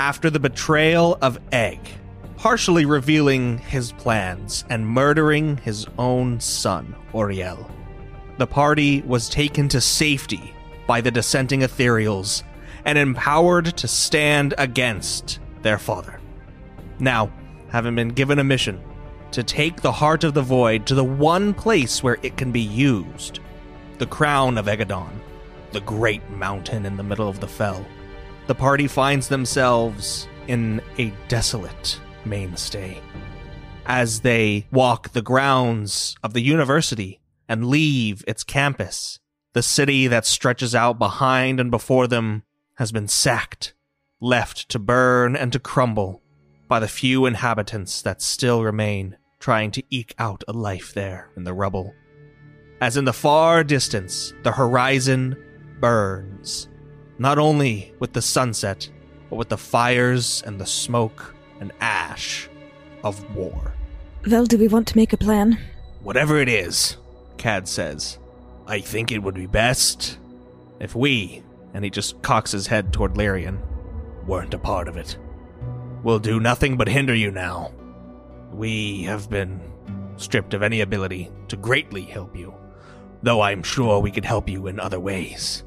after the betrayal of Egg, partially revealing his plans and murdering his own son, Oriel. The party was taken to safety by the dissenting ethereals and empowered to stand against their father. Now, having been given a mission to take the heart of the void to the one place where it can be used the crown of Egadon, the great mountain in the middle of the fell. The party finds themselves in a desolate mainstay. As they walk the grounds of the university and leave its campus, the city that stretches out behind and before them has been sacked, left to burn and to crumble by the few inhabitants that still remain trying to eke out a life there in the rubble. As in the far distance, the horizon burns, not only with the sunset, but with the fires and the smoke and ash of war. Well, do we want to make a plan? Whatever it is, Cad says, I think it would be best if we, and he just cocks his head toward Lyrian, weren't a part of it. We'll do nothing but hinder you now. We have been stripped of any ability to greatly help you, though I'm sure we could help you in other ways.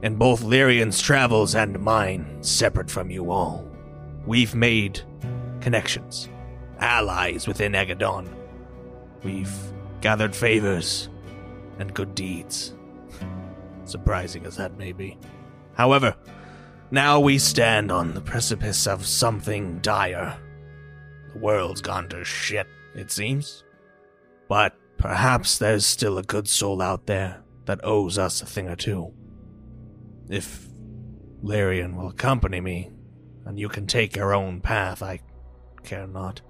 In both Lyrian's travels and mine, separate from you all, we've made connections, allies within Agadon. We've gathered favors and good deeds. Surprising as that may be. However, now we stand on the precipice of something dire. The world's gone to shit, it seems. But perhaps there's still a good soul out there that owes us a thing or two. If Lyrian will accompany me, and you can take your own path, I care not.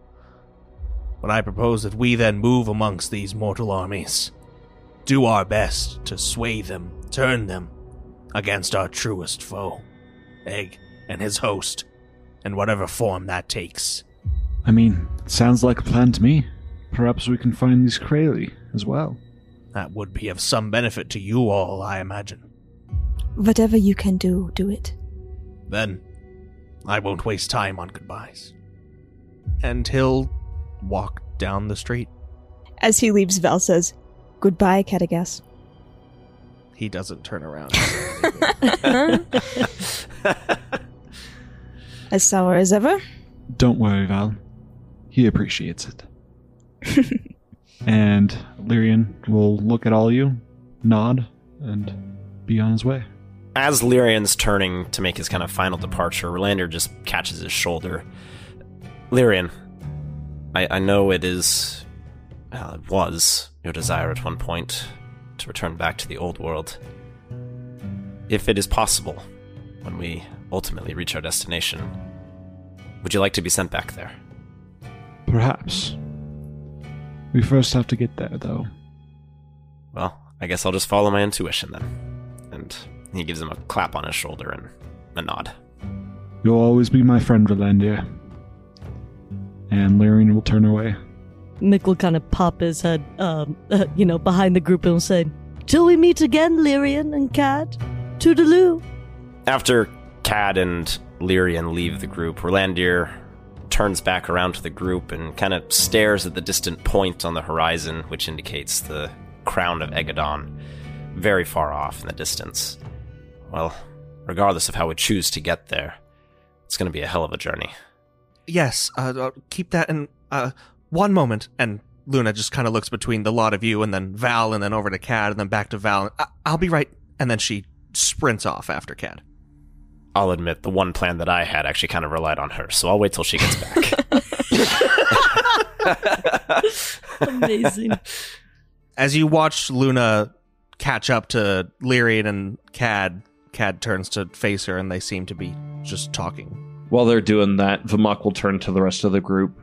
But I propose that we then move amongst these mortal armies, do our best to sway them, turn them, against our truest foe, Egg and his host, in whatever form that takes. I mean, sounds like a plan to me. Perhaps we can find these Kraly as well. That would be of some benefit to you all, I imagine. Whatever you can do, do it. Then, I won't waste time on goodbyes. And he'll walk down the street. As he leaves, Val says, Goodbye, Catagas. He doesn't turn around. As sour as ever. Don't worry, Val. He appreciates it. and Lyrian will look at all you, nod, and be on his way. As Lyrian's turning to make his kind of final departure, Rolandir just catches his shoulder. Lyrian, I, I know it is, well, it was your desire at one point to return back to the old world. If it is possible, when we ultimately reach our destination, would you like to be sent back there? Perhaps. We first have to get there, though. Well, I guess I'll just follow my intuition then. And he gives him a clap on his shoulder and a nod. You'll always be my friend, Rolandir. And Lyrian will turn away. Mick will kind of pop his head, um, uh, you know, behind the group and will say, Till we meet again, Lyrian and Cad. Toodaloo. After Cad and Lyrian leave the group, Rolandir turns back around to the group and kind of stares at the distant point on the horizon, which indicates the crown of Egadon, very far off in the distance. Well, regardless of how we choose to get there, it's going to be a hell of a journey. yes, uh, uh, keep that in uh, one moment. And Luna just kind of looks between the lot of you and then Val and then over to Cad and then back to Val. I- I'll be right. And then she sprints off after Cad. I'll admit the one plan that I had actually kind of relied on her, so I'll wait till she gets back. Amazing. As you watch Luna catch up to Lyrian and Cad, Cad turns to face her and they seem to be just talking. While they're doing that, Vamok will turn to the rest of the group.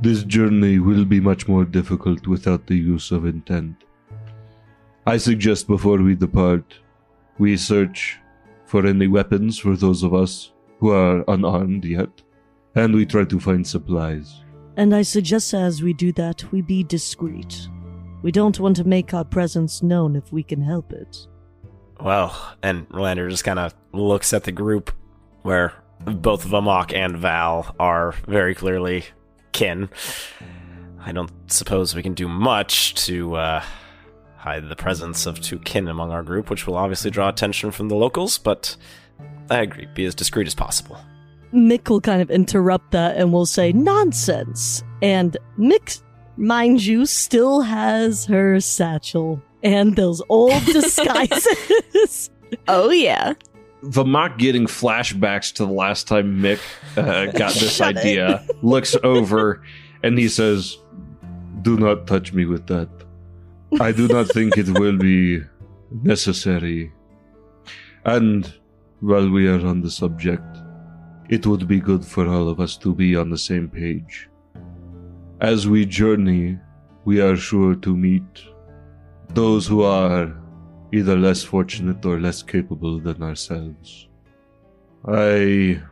This journey will be much more difficult without the use of intent. I suggest before we depart, we search for any weapons for those of us who are unarmed yet, and we try to find supplies. And I suggest as we do that, we be discreet. We don't want to make our presence known if we can help it. Well, and Rolandir just kind of looks at the group where both Vamok and Val are very clearly kin. I don't suppose we can do much to uh, hide the presence of two kin among our group, which will obviously draw attention from the locals, but I agree, be as discreet as possible. Mick will kind of interrupt that and will say, nonsense. And Mick, mind you, still has her satchel and those old disguises. Oh, yeah. Vamok getting flashbacks to the last time Mick uh, got this Shut it. idea, looks over and he says, Do not touch me with that. I do not think it will be necessary. And while we are on the subject, it would be good for all of us to be on the same page. As we journey, we are sure to meet those who are either less fortunate or less capable than ourselves. I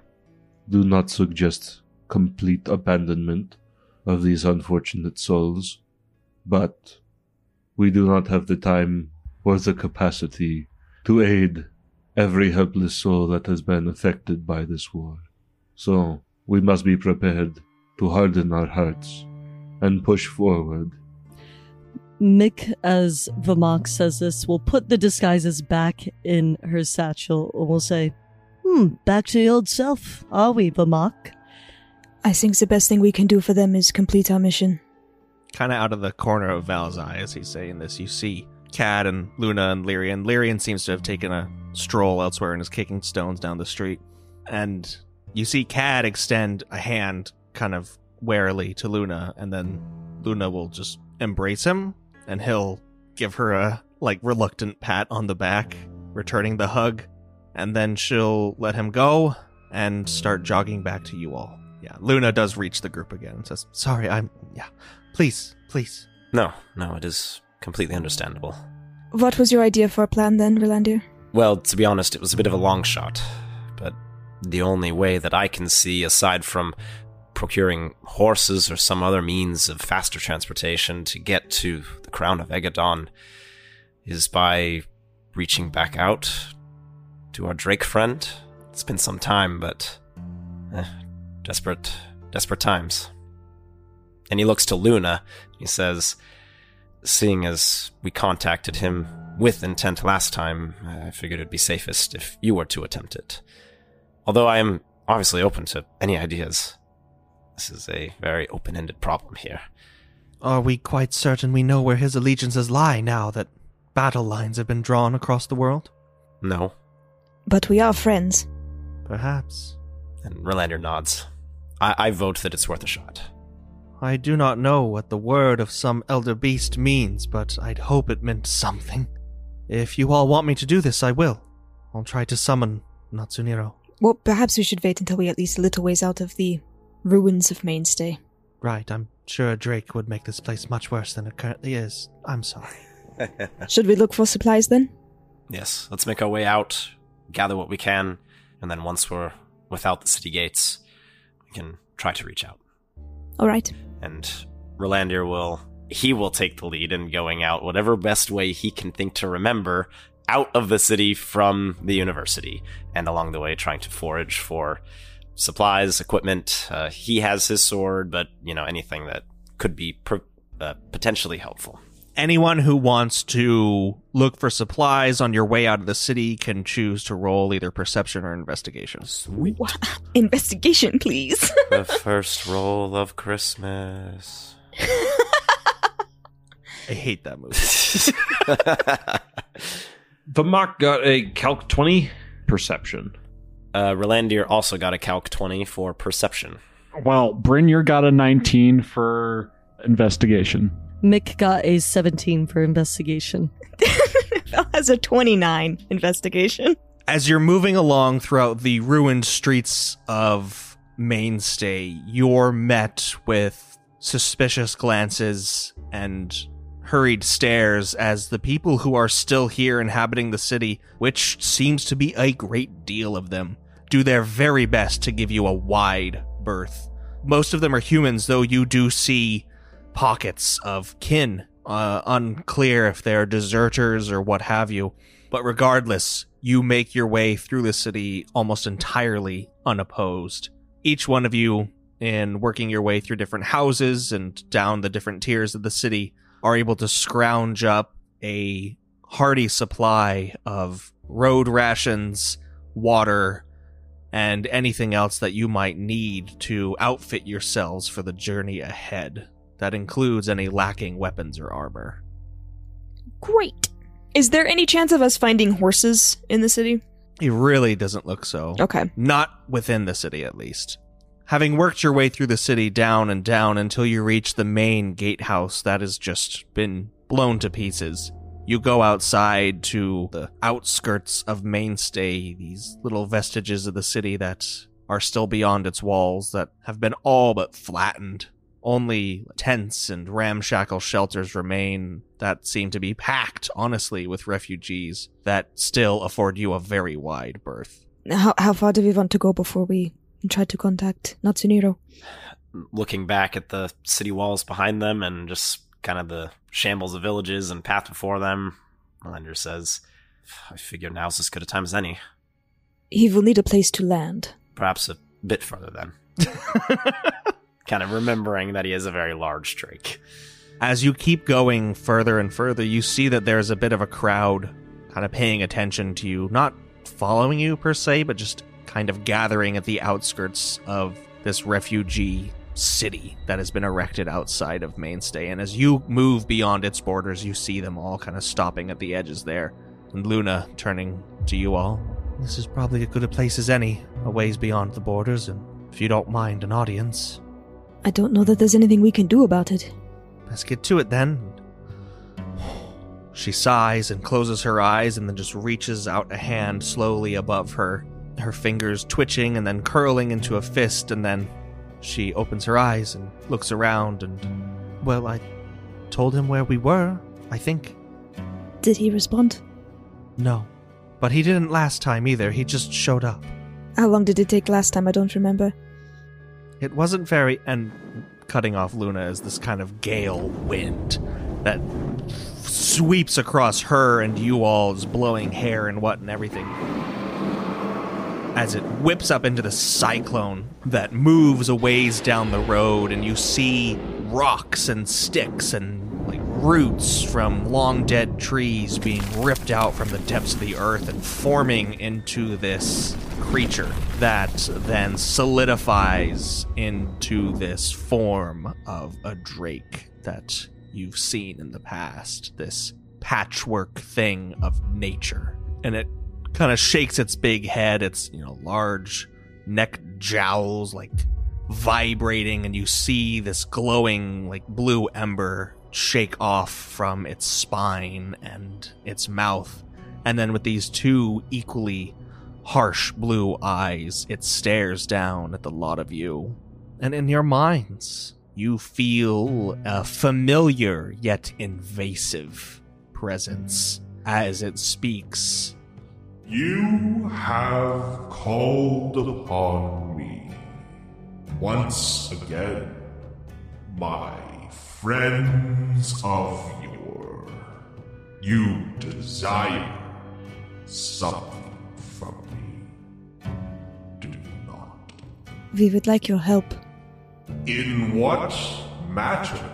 do not suggest complete abandonment of these unfortunate souls, but we do not have the time or the capacity to aid every helpless soul that has been affected by this war. So we must be prepared to harden our hearts and push forward. Mick, as Vamok says this, will put the disguises back in her satchel and will say, Hmm, back to the old self, are we, Vamok? I think the best thing we can do for them is complete our mission. Kind of out of the corner of Val's eye as he's saying this, you see Cad and Luna and Lyrian. Lyrian seems to have taken a stroll elsewhere and is kicking stones down the street. And you see Cad extend a hand kind of warily to Luna, and then Luna will just embrace him, and he'll give her a like reluctant pat on the back, returning the hug, and then she'll let him go and start jogging back to you all. Yeah, Luna does reach the group again and says, "Sorry, I'm yeah. Please, please." No, no, it is completely understandable. What was your idea for a plan then, Rolandir? Well, to be honest, it was a bit of a long shot, but the only way that I can see, aside from procuring horses or some other means of faster transportation to get to the crown of Egadon, is by reaching back out to our Drake friend. It's been some time, but eh, desperate, desperate times. And he looks to Luna. He says, seeing as we contacted him with intent last time, I figured it'd be safest if you were to attempt it. Although I am obviously open to any ideas. This is a very open ended problem here. Are we quite certain we know where his allegiances lie now that battle lines have been drawn across the world? No. But we are friends. Perhaps. And Rolandir nods. I, I vote that it's worth a shot. I do not know what the word of some elder beast means, but I'd hope it meant something. If you all want me to do this, I will. I'll try to summon Natsuniro. Well, perhaps we should wait until we're at least a little ways out of the ruins of Mainstay. Right, I'm sure Drake would make this place much worse than it currently is. I'm sorry. Should we look for supplies then? Yes, let's make our way out, gather what we can, and then once we're without the city gates, we can try to reach out. All right. And Rolandir will he will take the lead in going out whatever best way he can think to remember out of the city from the university, and along the way trying to forage for supplies, equipment. Uh, he has his sword, but you know anything that could be pr- uh, potentially helpful. Anyone who wants to look for supplies on your way out of the city can choose to roll either perception or investigation. Wha- Investigation, please. the first roll of Christmas. I hate that movie. Vamok got a calc 20 perception. Uh, Rolandir also got a calc 20 for perception. Well, Brynjar got a 19 for investigation. Mick got a 17 for investigation. Val has a 29 investigation. As you're moving along throughout the ruined streets of Mainstay, you're met with suspicious glances and hurried stares as the people who are still here inhabiting the city, which seems to be a great deal of them, do their very best to give you a wide berth. Most of them are humans, though you do see pockets of kin. Uh, unclear if they're deserters or what have you. But regardless, you make your way through the city almost entirely unopposed. Each one of you, in working your way through different houses and down the different tiers of the city, are able to scrounge up a hearty supply of road rations, water, and anything else that you might need to outfit yourselves for the journey ahead. That includes any lacking weapons or armor. Great. Is there any chance of us finding horses in the city? It really doesn't look so. Okay. Not within the city, at least. Having worked your way through the city down and down until you reach the main gatehouse that has just been blown to pieces, you go outside to the outskirts of Mainstay, these little vestiges of the city that are still beyond its walls that have been all but flattened. Only tents and ramshackle shelters remain that seem to be packed, honestly, with refugees that still afford you a very wide berth. How, how far do we want to go before we try to contact Natsuniro? Looking back at the city walls behind them and just kind of the shambles of villages and path before them, Rolandir says, I figure now's as good a time as any. He will need a place to land. Perhaps a bit further then. kind of remembering that he is a very large drake. As you keep going further and further, you see that there's a bit of a crowd kind of paying attention to you, not following you per se, but just kind of gathering at the outskirts of this refugee city that has been erected outside of Mainstay. And as you move beyond its borders, you see them all kind of stopping at the edges there. And Luna turning to you all. This is probably as good a place as any, a ways beyond the borders, and if you don't mind an audience. I don't know that there's anything we can do about it. Let's get to it then. She sighs and closes her eyes and then just reaches out a hand slowly above her, her fingers twitching and then curling into a fist, and then she opens her eyes and looks around and. Well, I told him where we were, I think. Did he respond? No. But he didn't last time either, he just showed up. How long did it take last time? I don't remember. It wasn't very. And cutting off Luna is this kind of gale wind that sweeps across her and you all's blowing hair and what and everything. As it whips up into the cyclone that moves a ways down the road, and you see rocks and sticks and like roots from long dead trees being ripped out from the depths of the earth and forming into this creature that then solidifies into this form of a drake that you've seen in the past. This patchwork thing of nature. And it kind of shakes its big head, its, you know, large neck jowls like vibrating, and you see this glowing, like blue ember shake off from its spine and its mouth. And then with these two equally harsh blue eyes, it stares down at the lot of you. And in your minds, you feel a familiar yet invasive presence as it speaks. You have called upon me once again, my friends of yore. You desire something from me. Do not. We would like your help. In what matter?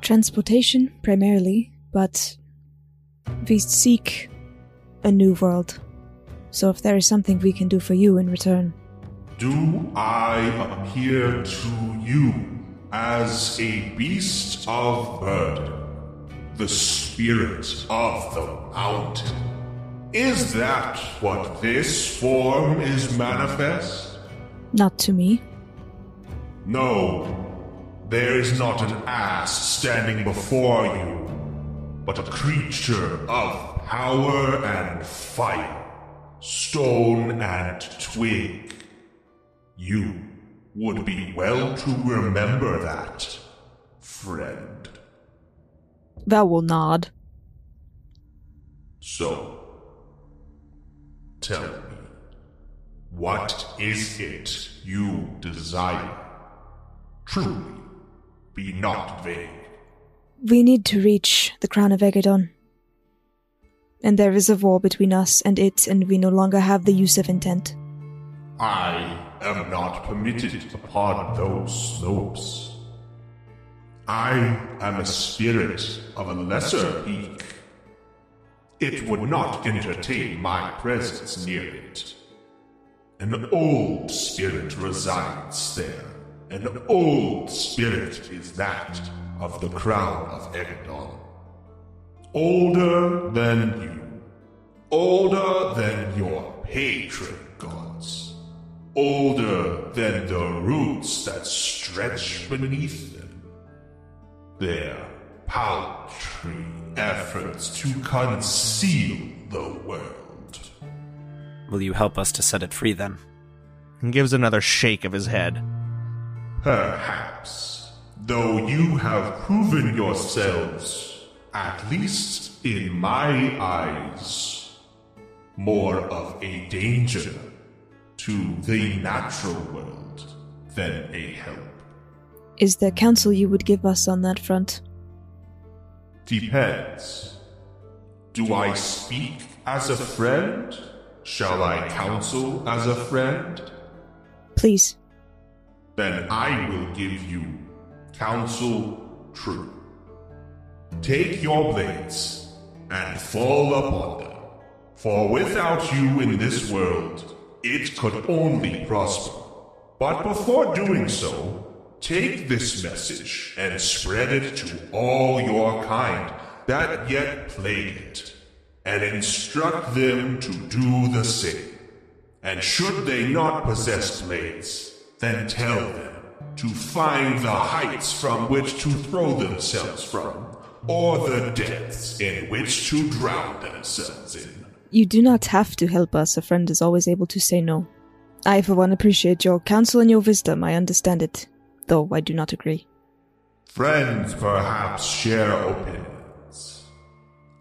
Transportation, primarily, but we seek a new world. So if there is something we can do for you in return, Do I appear to you as a beast of burden? The spirit of the mountain? Is that what this form is manifest? not to me. No, there is not an ass standing before you, but a creature of power and fire, stone and twig. You would be well to remember that, friend. Thou will nod. So, tell me, what is it you desire? Truly, be not vague. We need to reach the crown of Egadon. And there is a war between us and it, and we no longer have the use of intent. I am not permitted upon those slopes. I am a spirit of a lesser peak. It would not entertain my presence near it. An old spirit resides there. An old spirit is that of the crown of Egadon. Older than you. Older than your patron gods. Older than the roots that stretch beneath them. Their paltry efforts to conceal the world. Will you help us to set it free then? And gives another shake of his head. Perhaps, though you have proven yourselves, at least in my eyes, more of a danger to the natural world than a help. Is there counsel you would give us on that front? Depends. Do I speak as a friend? Shall I counsel as a friend? Please. Then I will give you counsel true. Take your blades and fall upon them. For without you in this world, it could only prosper. But before doing so, take this message and spread it to all your kind that yet plague it, and instruct them to do the same. And should they not possess blades, then tell them to find the heights from which to throw themselves from, or the depths in which to drown themselves in. You do not have to help us. A friend is always able to say no. I, for one, appreciate your counsel and your wisdom. I understand it, though I do not agree. Friends perhaps share opinions.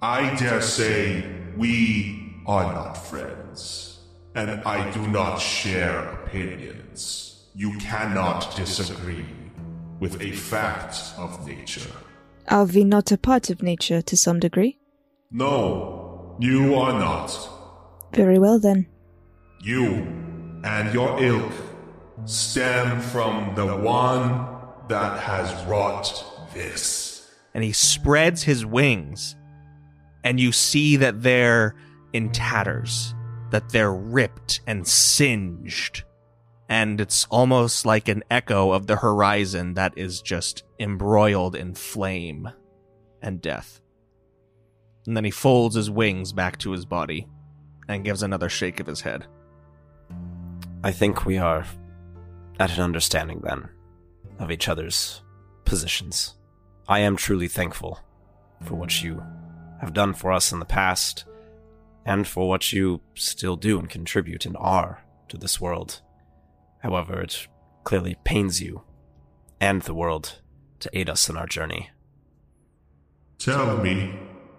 I dare say we are not friends, and I do not share opinions. You cannot disagree with a fact of nature. Are we not a part of nature to some degree? No, you are not. Very well then. You and your ilk stem from the one that has wrought this. and he spreads his wings and you see that they're in tatters that they're ripped and singed and it's almost like an echo of the horizon that is just embroiled in flame and death and then he folds his wings back to his body and gives another shake of his head I think we are at an understanding then of each other's positions. I am truly thankful for what you have done for us in the past and for what you still do and contribute and are to this world. However, it clearly pains you and the world to aid us in our journey. Tell me,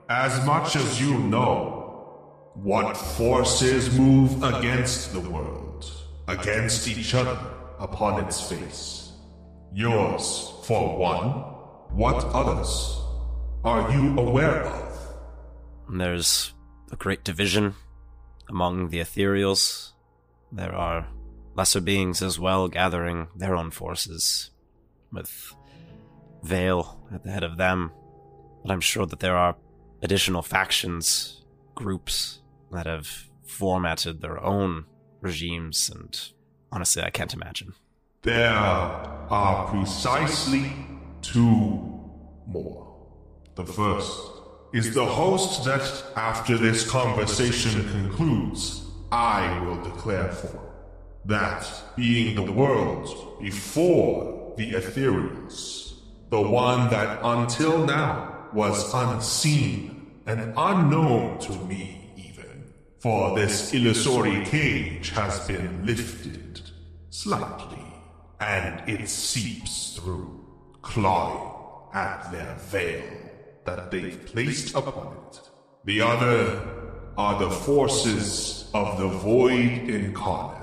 as much as you know, what forces move against the world, against each other upon its face? Yours, for one. What others are you aware of? There's a great division among the ethereals. There are lesser beings as well gathering their own forces, with Vale at the head of them. But I'm sure that there are additional factions, groups that have formatted their own regimes, and honestly, I can't imagine. There are precisely two more. The first is the host that, after this conversation concludes, I will declare for. That being the world before the Ethereals, the one that until now was unseen and unknown to me, even. For this illusory cage has been lifted slightly, and it seeps through, clawing at their veil that they've placed upon it. The other are the forces of the void incarnate,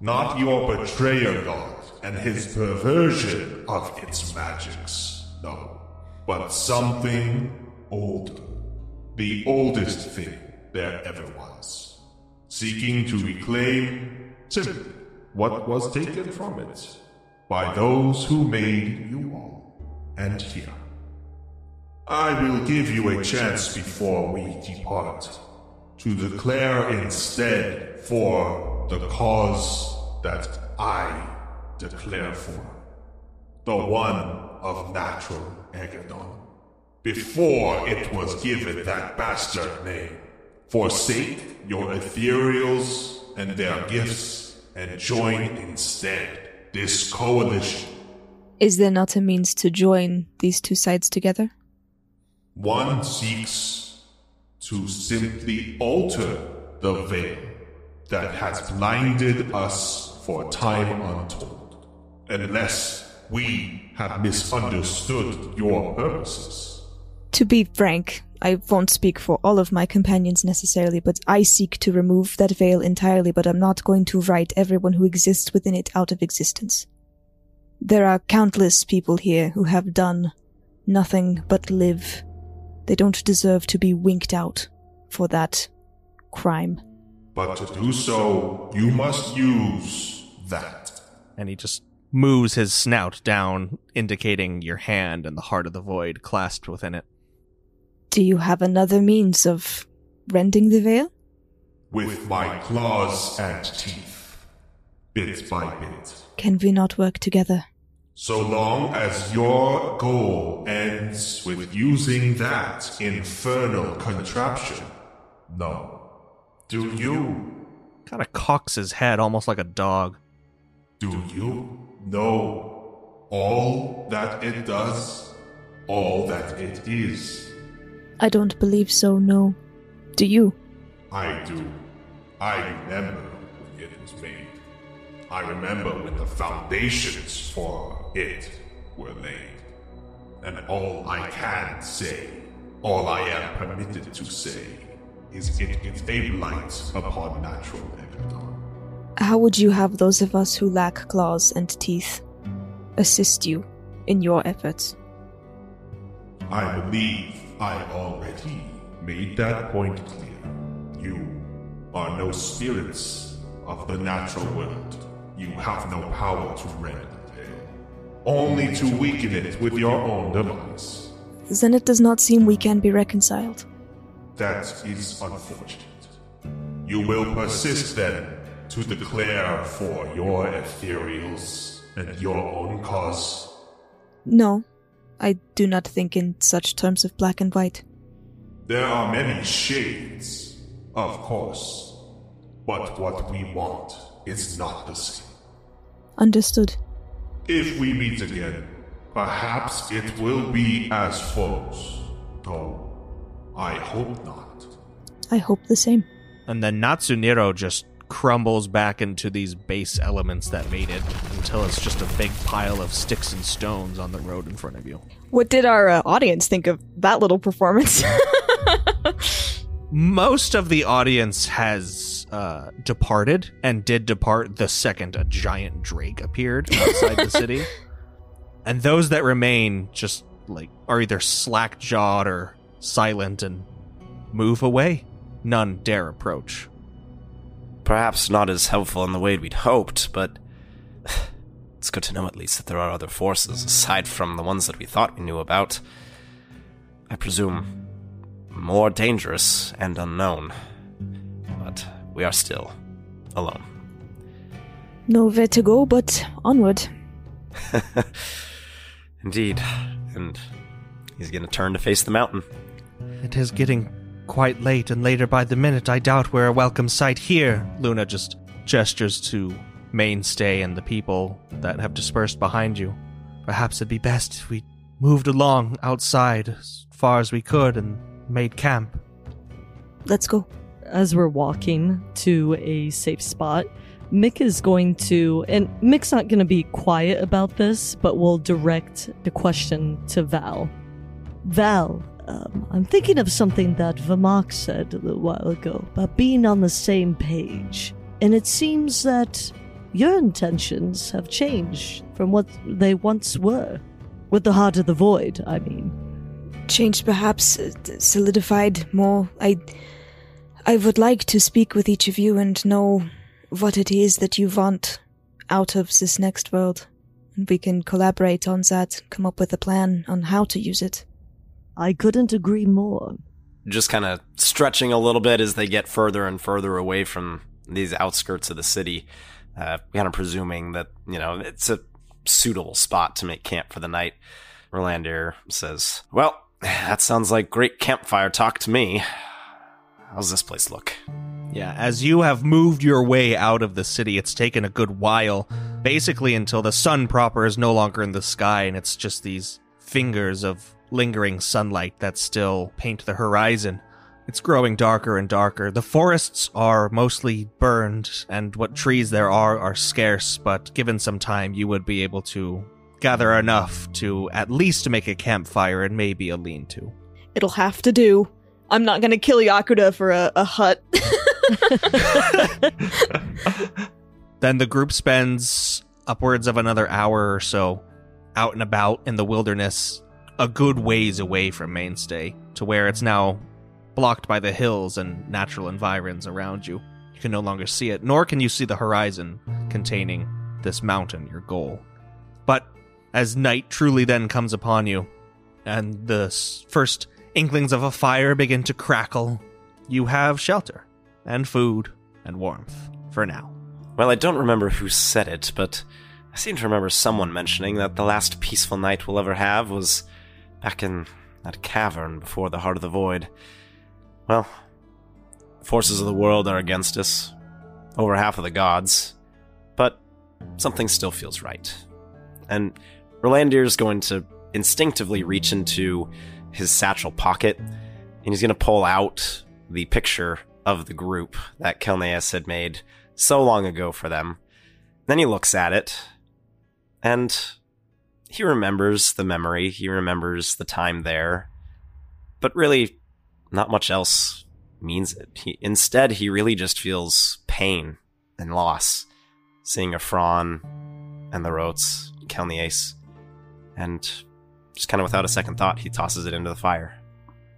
not your betrayer god and his perversion of its magics, no, but something older, the oldest thing there ever was, seeking to reclaim Simply, what was taken from it by those who made you all and here. I will give you a chance before we depart to declare instead for the cause that I declare for. The one of natural Agadon. Before it was given that bastard name. Forsake your ethereals and their gifts and join instead this coalition. Is there not a means to join these two sides together? One seeks to simply alter the veil that has blinded us for time untold, unless we have misunderstood your purposes. To be frank, I won't speak for all of my companions necessarily, but I seek to remove that veil entirely, but I'm not going to write everyone who exists within it out of existence. There are countless people here who have done nothing but live. They don't deserve to be winked out for that crime. But to do so, you must use that. And he just moves his snout down, indicating your hand and the heart of the void clasped within it. Do you have another means of rending the veil? With my claws and teeth, bit by bit. Can we not work together? So long as your goal ends with using that infernal contraption. No. Do you? Kind of cocks his head almost like a dog. Do you know all that it does? All that it is? I don't believe so, no. Do you? I do. I remember when it was made. I remember when the foundations for it were laid. And all I can say, all I am permitted to say, is it is a blight upon natural Egadon. How would you have those of us who lack claws and teeth assist you in your efforts? I believe I already made that point clear. You are no spirits of the natural world. You have no power to rend the veil. Only to weaken it with your own demise. Then it does not seem we can be reconciled. That is unfortunate. You will persist then to declare for your ethereals and your own cause. No, I do not think in such terms of black and white. There are many shades, of course, but what we want is not the same. Understood. If we meet again, perhaps it will be as follows, though I hope not. I hope the same. And then Natsuniro just crumbles back into these base elements that made it until it's just a big pile of sticks and stones on the road in front of you. What did our uh, audience think of that little performance? Most of the audience has uh, departed and did depart the second a giant drake appeared outside the city. And those that remain just like are either slack jawed or silent and move away. None dare approach. Perhaps not as helpful in the way we'd hoped, but it's good to know at least that there are other forces aside from the ones that we thought we knew about. I presume more dangerous and unknown. But we are still alone. Nowhere to go but onward. Indeed. And he's gonna turn to face the mountain. It is getting quite late, and later by the minute, I doubt we're a welcome sight here. Luna just gestures to Mainstay and the people that have dispersed behind you. Perhaps it'd be best if we moved along outside as far as we could and made camp. Let's go. As we're walking to a safe spot, Mick is going to, and Mick's not going to be quiet about this, but will direct the question to Val. Val, um, I'm thinking of something that Vamok said a little while ago about being on the same page. And it seems that your intentions have changed from what they once were. With the Heart of the Void, I mean. Changed perhaps, uh, solidified more. I. I would like to speak with each of you and know what it is that you want out of this next world. And we can collaborate on that, come up with a plan on how to use it. I couldn't agree more. Just kind of stretching a little bit as they get further and further away from these outskirts of the city, uh, kind of presuming that, you know, it's a suitable spot to make camp for the night. Rolandir says, Well, that sounds like great campfire talk to me. How's this place look? Yeah, as you have moved your way out of the city, it's taken a good while, basically until the sun proper is no longer in the sky and it's just these fingers of lingering sunlight that still paint the horizon. It's growing darker and darker. The forests are mostly burned, and what trees there are are scarce, but given some time, you would be able to gather enough to at least make a campfire and maybe a lean to. It'll have to do. I'm not gonna kill Yakuta for a, a hut. Then the group spends upwards of another hour or so out and about in the wilderness, a good ways away from Mainstay, to where it's now blocked by the hills and natural environs around you. You can no longer see it, nor can you see the horizon containing this mountain, your goal. But as night truly then comes upon you, and the first inklings of a fire begin to crackle, you have shelter and food and warmth for now. Well, I don't remember who said it, but I seem to remember someone mentioning that the last peaceful night we'll ever have was back in that cavern before the Heart of the Void. Well, forces of the world are against us, over half of the gods, but something still feels right. And Rolandir is going to instinctively reach into his satchel pocket, and he's going to pull out the picture of the group that Kelneas had made so long ago for them. Then he looks at it, and he remembers the memory, he remembers the time there, but really, not much else means it. He, instead, he really just feels pain and loss, seeing a Fron and the Rotes, Ace, and just kind of without a second thought, he tosses it into the fire.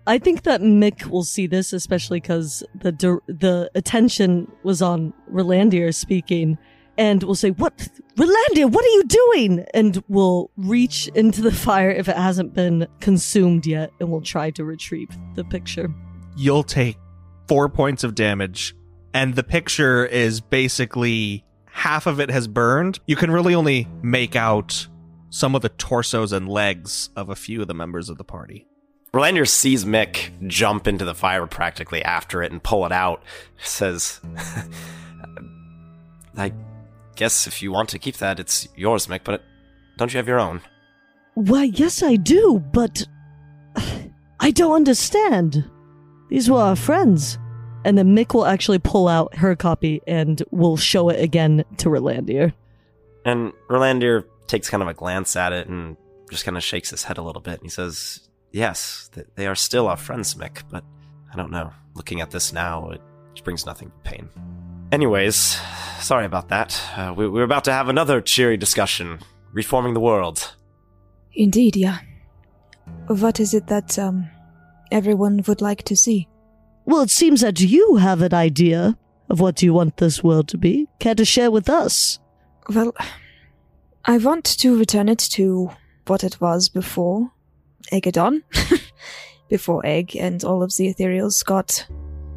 I think that Mick will see this, especially because the the attention was on Rolandir speaking, and we'll say, "What, Rolandir? What are you doing?" And we'll reach into the fire if it hasn't been consumed yet, and we'll try to retrieve the picture. you'll take four points of damage, and the picture is basically half of it has burned. You can really only make out some of the torsos and legs of a few of the members of the party. Rolandir sees Mick jump into the fire practically after it and pull it out. Says, I guess if you want to keep that, it's yours, Mick, but don't you have your own? Why, yes, I do, but I don't understand. These were our friends. And then Mick will actually pull out her copy and will show it again to Rolandir. And Rolandir takes kind of a glance at it and just kind of shakes his head a little bit. And he says, Yes, they are still our friends, Mick, but I don't know. Looking at this now, it brings nothing but pain. Anyways, sorry about that. Uh, we- we're about to have another cheery discussion reforming the world. Indeed, yeah. What is it that um everyone would like to see? Well, it seems that you have an idea of what you want this world to be. Care to share with us? Well, I want to return it to what it was before Eggadon, before Egg and all of the ethereals got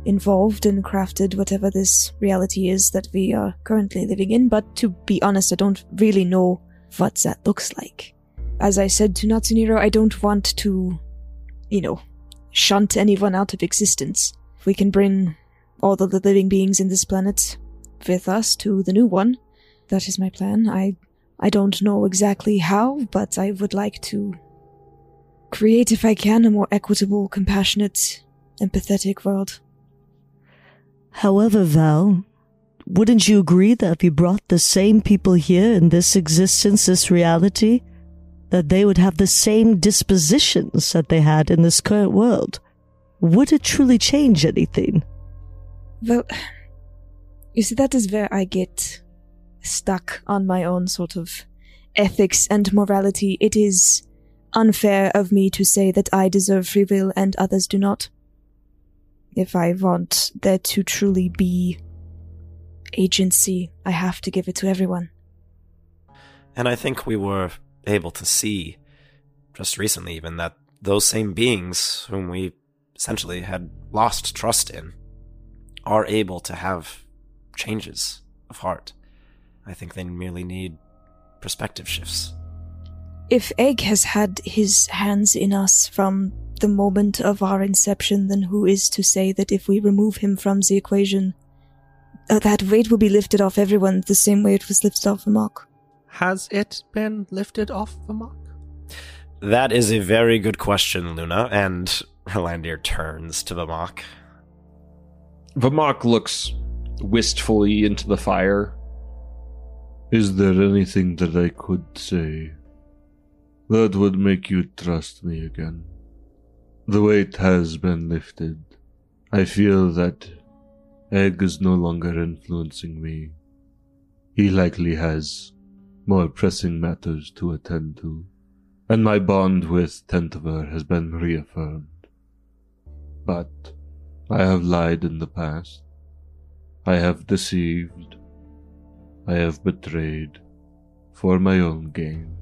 involved and crafted whatever this reality is that we are currently living in. But to be honest, I don't really know what that looks like. As I said to Natsuniro, I don't want to, you know, shunt anyone out of existence. We can bring all the living beings in this planet with us to the new one, that is my plan. I I don't know exactly how, but I would like to create, if I can, a more equitable, compassionate, empathetic world. However, Val, wouldn't you agree that if you brought the same people here in this existence, this reality, that they would have the same dispositions that they had in this current world? Would it truly change anything? Well, you see, that is where I get stuck on my own sort of ethics and morality. It is unfair of me to say that I deserve free will and others do not. If I want there to truly be agency, I have to give it to everyone. And I think we were able to see, just recently even, that those same beings whom we essentially had lost trust in are able to have changes of heart. I think they merely need perspective shifts. If Egg has had his hands in us from the moment of our inception, then who is to say that if we remove him from the equation, uh, that weight will be lifted off everyone the same way it was lifted off Vamok? Has it been lifted off Vamok? That is a very good question, Luna, and Rolandir turns to the mock. Vamok looks wistfully into the fire. Is there anything that I could say that would make you trust me again? The weight has been lifted. I feel that Egg is no longer influencing me. He likely has more pressing matters to attend to, and my bond with Tentiver has been reaffirmed. But I have lied in the past. I have deceived. I have betrayed for my own gain.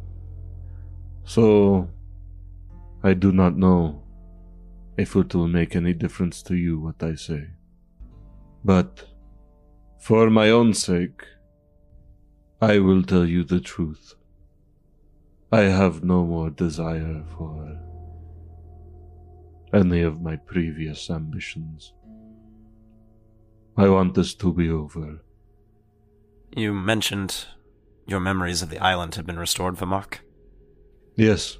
So, I do not know if it will make any difference to you what I say. But, for my own sake, I will tell you the truth. I have no more desire for any of my previous ambitions. I want this to be over. You mentioned your memories of the island have been restored, Vamok. Yes,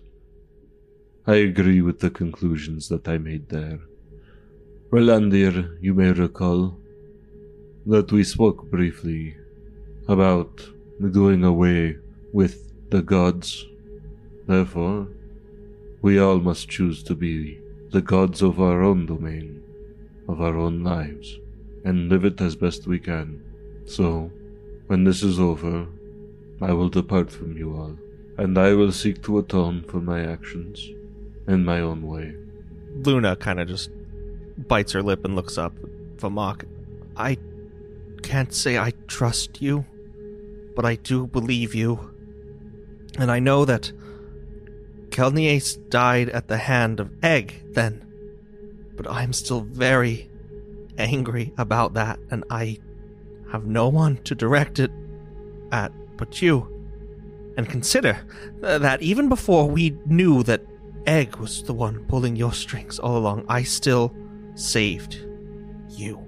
I agree with the conclusions that I made there. Rolandir, you may recall that we spoke briefly about doing away with the gods. Therefore, we all must choose to be the gods of our own domain, of our own lives, and live it as best we can. So, when this is over, I will depart from you all, and I will seek to atone for my actions in my own way. Luna kind of just bites her lip and looks up. Vamok, I can't say I trust you, but I do believe you. And I know that Kelnias died at the hand of Egg then. But I'm still very angry about that, and I have no one to direct it at but you. And consider that even before we knew that Egg was the one pulling your strings all along, I still saved you.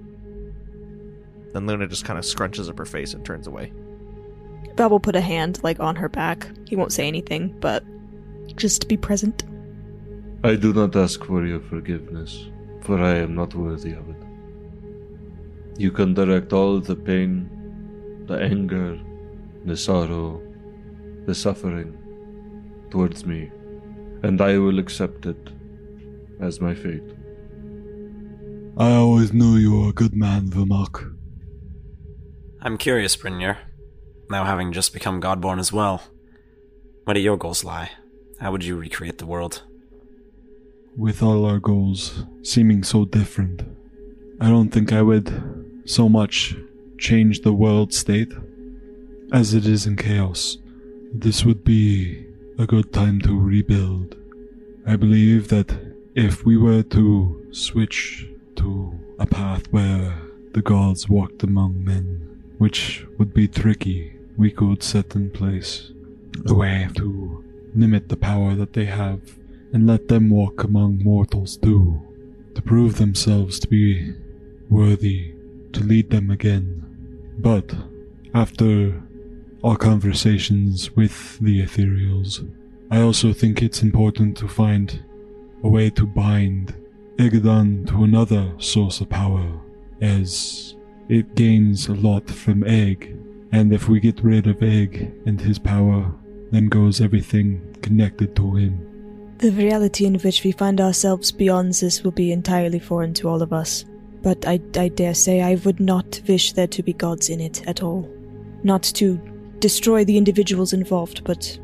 Then Luna just kind of scrunches up her face and turns away. Val will put a hand like on her back. He won't say anything, but just be present. I do not ask for your forgiveness, for I am not worthy of it. You can direct all the pain, the anger, the sorrow, the suffering towards me, and I will accept it as my fate. I always knew you were a good man, Vamok. I'm curious, Brynjar, now having just become Godborn as well. Where do your goals lie? How would you recreate the world? With all our goals seeming so different, I don't think I would so much change the world state as it is in chaos. This would be a good time to rebuild. I believe that if we were to switch to a path where the gods walked among men, which would be tricky, we could set in place a way to limit the power that they have and let them walk among mortals too, to prove themselves to be worthy to lead them again. But after our conversations with the ethereals, I also think it's important to find a way to bind Egadon to another source of power, as it gains a lot from Egg, and if we get rid of Egg and his power, then goes everything connected to him. The reality in which we find ourselves beyond this will be entirely foreign to all of us. But I, I dare say I would not wish there to be gods in it at all. Not to destroy the individuals involved, but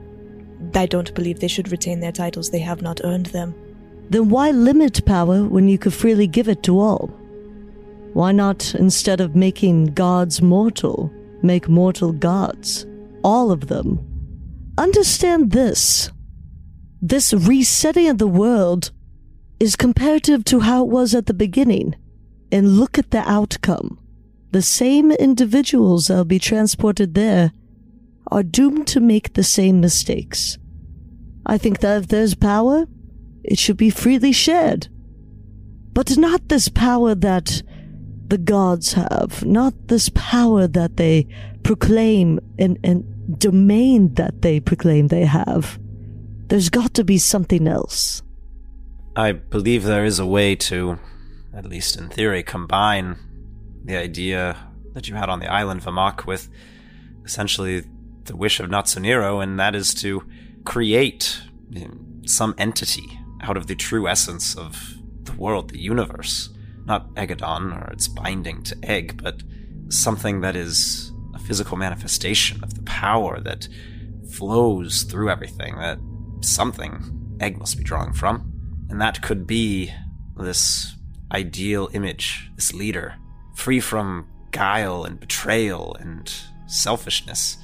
I don't believe they should retain their titles. They have not earned them. Then why limit power when you could freely give it to all? Why not, instead of making gods mortal, make mortal gods? All of them. Understand this. This resetting of the world is comparative to how it was at the beginning. And look at the outcome. The same individuals that'll be transported there are doomed to make the same mistakes. I think that if there's power, it should be freely shared. But not this power that the gods have, not this power that they proclaim and, and domain that they proclaim they have. There's got to be something else. I believe there is a way to, at least in theory, combine the idea that you had on the island Vamok with essentially the wish of Natsuniro, and that is to create some entity out of the true essence of the world, the universe. Not Egadon or its binding to Egg, but something that is a physical manifestation of the power that flows through everything, that something Egg must be drawing from. And that could be this ideal image, this leader, free from guile and betrayal and selfishness,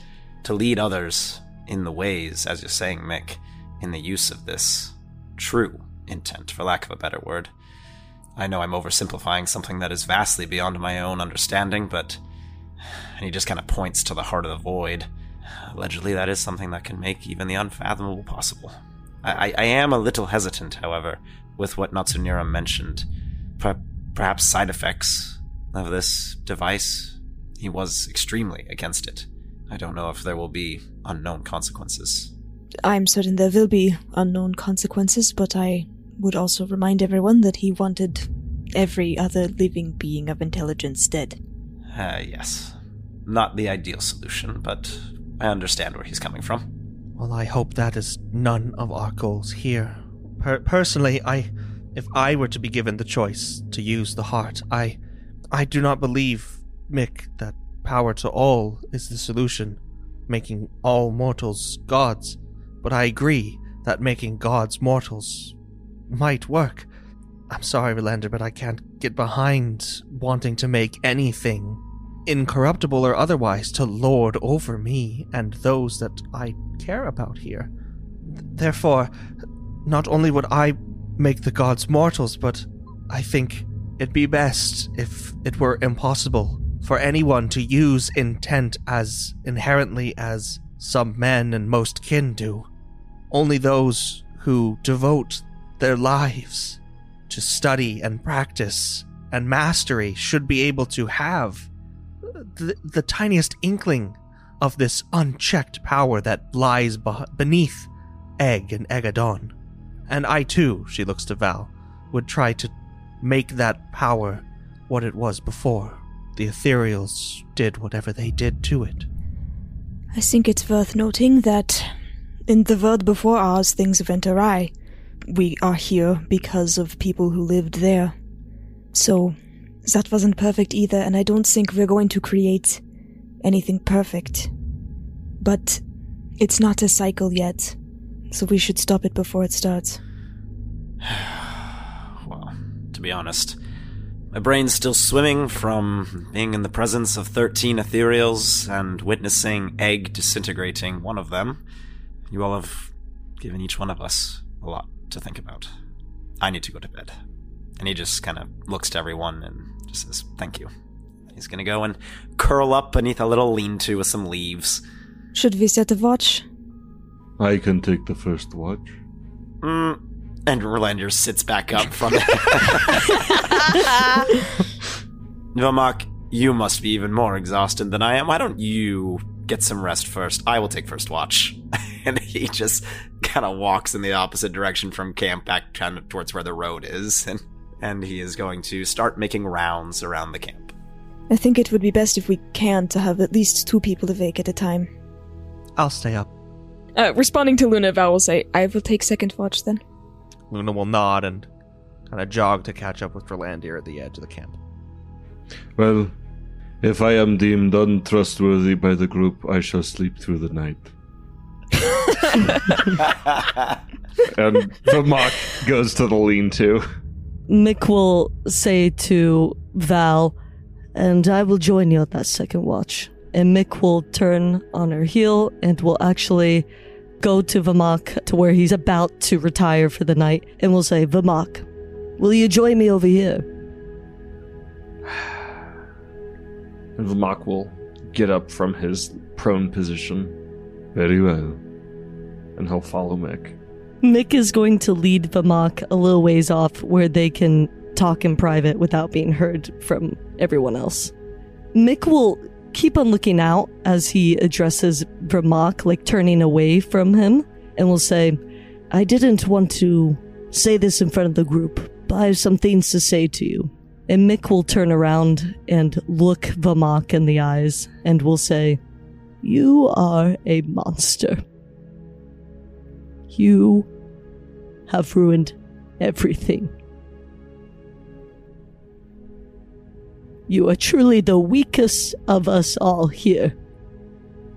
to lead others in the ways, as you're saying, Mick, in the use of this true intent, for lack of a better word. I know I'm oversimplifying something that is vastly beyond my own understanding, but. And he just kind of points to the heart of the void. Allegedly, that is something that can make even the unfathomable possible. I, I am a little hesitant, however, with what Natsunira mentioned. Per- perhaps side effects of this device. He was extremely against it. I don't know if there will be unknown consequences. I'm certain there will be unknown consequences, but I would also remind everyone that he wanted every other living being of intelligence dead. Uh, yes. Not the ideal solution, but I understand where he's coming from. Well, I hope that is none of our goals here. Per- personally, I, if I were to be given the choice to use the heart, I, I do not believe, Mick, that power to all is the solution, making all mortals gods. But I agree that making gods mortals might work. I'm sorry, Rolandir, but I can't get behind wanting to make anything, incorruptible or otherwise, to lord over me and those that I care about here. Therefore, not only would I make the gods mortals, but I think it'd be best if it were impossible for anyone to use intent as inherently as some men and most kin do. Only those who devote their lives to study and practice and mastery should be able to have the, the tiniest inkling of this unchecked power that lies beh- beneath Egg and Egadon. And I too, she looks to Val, would try to make that power what it was before. The ethereals did whatever they did to it. I think it's worth noting that in the world before ours, things went awry. We are here because of people who lived there. So, that wasn't perfect either, and I don't think we're going to create anything perfect. But it's not a cycle yet, so we should stop it before it starts. well, to be honest, my brain's still swimming from being in the presence of 13 ethereals and witnessing Egg disintegrating one of them. You all have given each one of us a lot to think about. I need to go to bed. And he just kind of looks to everyone and just says, Thank you. He's gonna go and curl up beneath a little lean to with some leaves. Should we set a watch? I can take the first watch. Mm. And Rolandir sits back up from it. Vamok, you must be even more exhausted than I am. Why don't you get some rest first? I will take first watch. and he just kind of walks in the opposite direction from camp back kind of towards where the road is. And, and he is going to start making rounds around the camp. I think it would be best if we can to have at least two people awake at a time. I'll stay up. Uh, responding to Luna, Val will say, I will take second watch then. Luna will nod and kind of jog to catch up with Rolandir at the edge of the camp. Well, if I am deemed untrustworthy by the group, I shall sleep through the night. and Vamok goes to the lean to. Mick will say to Val, and I will join you at that second watch. And Mick will turn on her heel and will actually go to Vamok to where he's about to retire for the night and we'll say, Vamok, will you join me over here? And Vamok will get up from his prone position, Very well. and he'll follow Mick. Mick is going to lead Vamok a little ways off where they can talk in private without being heard from everyone else. Mick will keep on looking out as he addresses Vamok, like turning away from him, and will say, I didn't want to say this in front of the group, but I have some things to say to you. And Mick will turn around and look Vamok in the eyes and will say, You are a monster. You have ruined everything. You are truly the weakest of us all here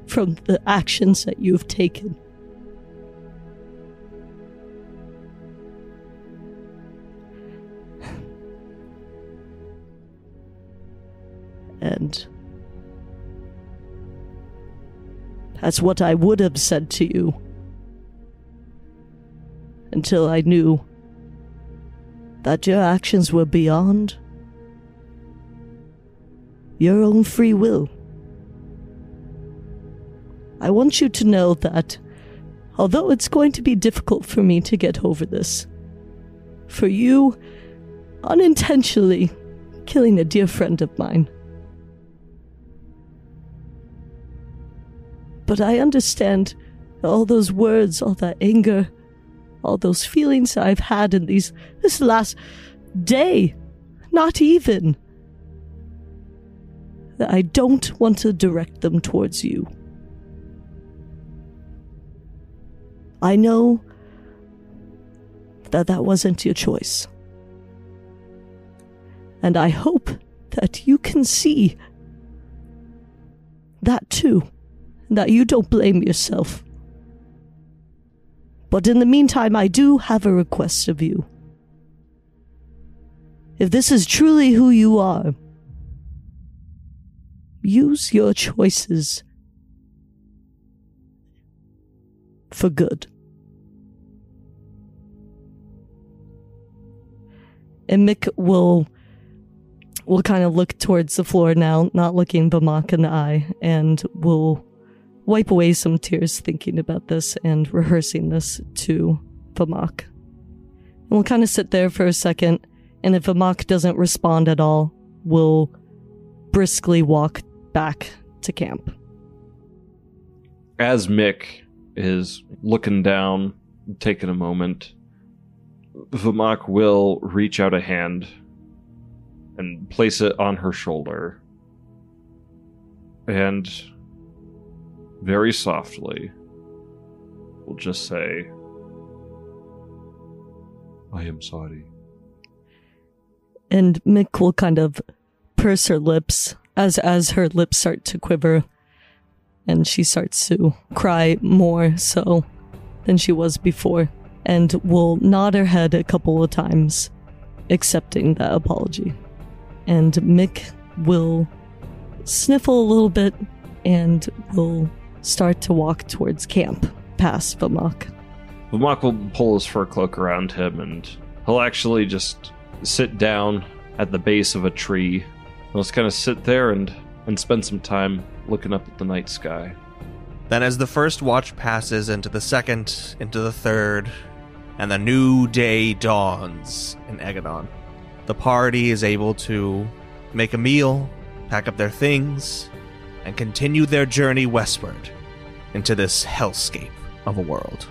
from the actions that you've taken. And that's what I would have said to you until I knew that your actions were beyond your own free will. I want you to know that although it's going to be difficult for me to get over this, for you unintentionally killing a dear friend of mine, but I understand all those words, all that anger, all those feelings I've had in these this last day, not even. That I don't want to direct them towards you. I know that that wasn't your choice. And I hope that you can see that too, that you don't blame yourself. But in the meantime, I do have a request of you. If this is truly who you are, use your choices for good. And Mick will will kind of look towards the floor now, not looking Vamok in the eye, and will wipe away some tears thinking about this and rehearsing this to Vamok. And we'll kind of sit there for a second, and if Vamok doesn't respond at all, we'll briskly walk back to camp. As Mick is looking down, taking a moment, Vamok will reach out a hand and place it on her shoulder. And very softly will just say, I am sorry. And Mick will kind of purse her lips as as her lips start to quiver and she starts to cry more so than she was before and will nod her head a couple of times accepting that apology. And Mick will sniffle a little bit and will start to walk towards camp past Vamok. Vamok will pull his fur cloak around him and he'll actually just sit down at the base of a tree. He'll just kind of sit there and, and spend some time looking up at the night sky. Then, as the first watch passes into the second, into the third, and the new day dawns in Egadon, the party is able to make a meal, pack up their things, and continue their journey westward into this hellscape of a world.